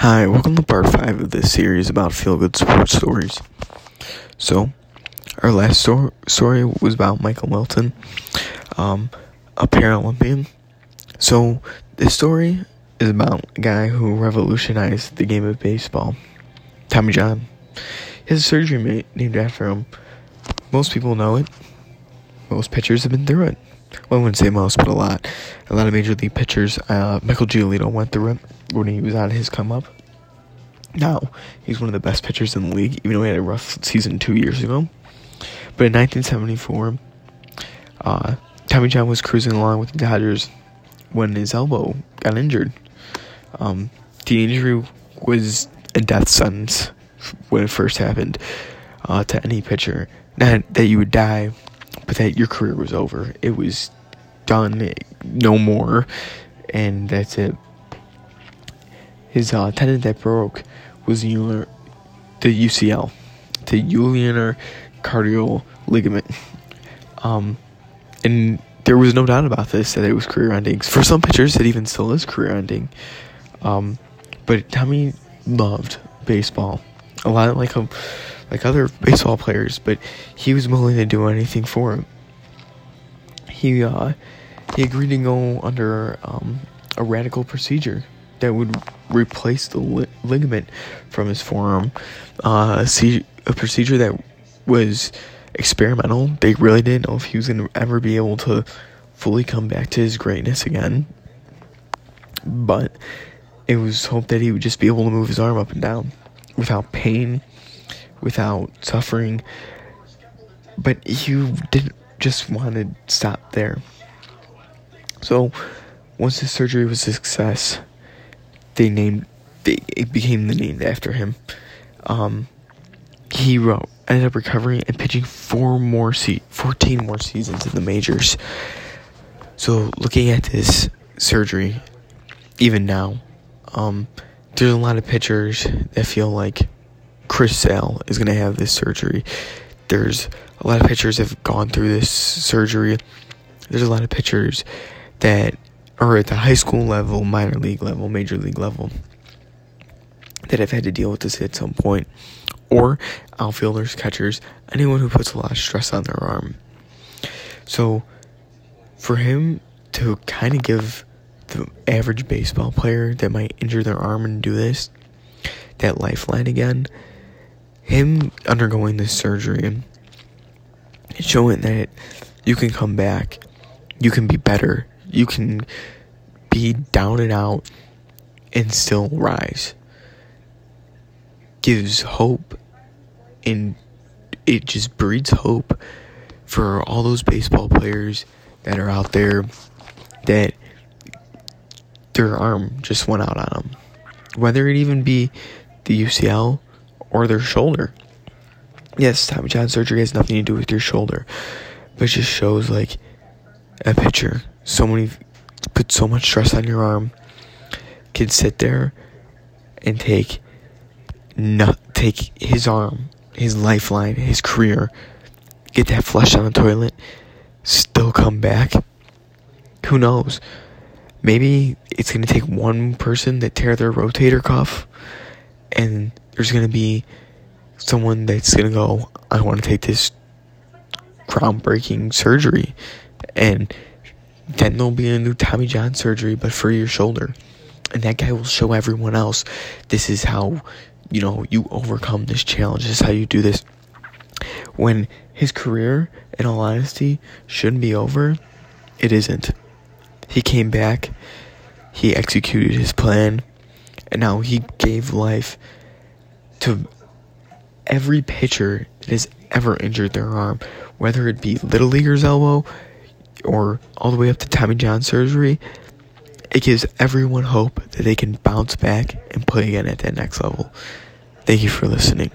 Hi, welcome to part 5 of this series about feel good sports stories. So, our last sto- story was about Michael Milton, um, a Paralympian. So, this story is about a guy who revolutionized the game of baseball, Tommy John. His surgery named after him. Most people know it. Most pitchers have been through it. Well, I wouldn't say most, but a lot. A lot of major league pitchers. Uh, Michael Giolito went through it when he was on his come up. Now, he's one of the best pitchers in the league, even though he had a rough season two years ago. But in 1974, uh, Tommy John was cruising along with the Dodgers when his elbow got injured. Um, the injury was a death sentence when it first happened uh, to any pitcher. Not that you would die, but that your career was over. It was done, no more, and that's it his uh, tendon that broke was the, ular, the UCL, the ulnar cardial ligament. Um, and there was no doubt about this that it was career ending. For some pitchers, it even still is career ending. Um, but Tommy loved baseball a lot, like um, like other baseball players. But he was willing to do anything for him. He uh, he agreed to go under um, a radical procedure that would replace the li- ligament from his forearm. Uh, a, C- a procedure that was experimental. They really didn't know if he was going to ever be able to fully come back to his greatness again. But it was hoped that he would just be able to move his arm up and down without pain, without suffering. But he didn't just want to stop there. So, once his surgery was a success, they named they, it became the name after him. Um, he wrote, ended up recovering and pitching four more se- 14 more seasons in the majors. So looking at this surgery, even now, um, there's a lot of pitchers that feel like Chris Sale is gonna have this surgery. There's a lot of pitchers have gone through this surgery. There's a lot of pitchers that or at the high school level, minor league level, major league level that have had to deal with this at some point, or outfielders, catchers, anyone who puts a lot of stress on their arm. So, for him to kind of give the average baseball player that might injure their arm and do this that lifeline again, him undergoing this surgery, and showing that you can come back, you can be better, you can be down and out and still rise. Gives hope and it just breeds hope for all those baseball players that are out there that their arm just went out on them. Whether it even be the UCL or their shoulder. Yes, Tommy John surgery has nothing to do with your shoulder, but just shows like a picture. So many put so much stress on your arm can sit there and take not take his arm, his lifeline, his career, get that flush on the toilet, still come back. Who knows? Maybe it's gonna take one person to tear their rotator cuff, and there's gonna be someone that's gonna go, I want to take this groundbreaking surgery, and then there'll be a new Tommy John surgery, but for your shoulder. And that guy will show everyone else this is how, you know, you overcome this challenge. This is how you do this. When his career, in all honesty, shouldn't be over, it isn't. He came back, he executed his plan, and now he gave life to every pitcher that has ever injured their arm, whether it be Little Leaguer's elbow, or all the way up to Tommy John surgery, it gives everyone hope that they can bounce back and play again at that next level. Thank you for listening.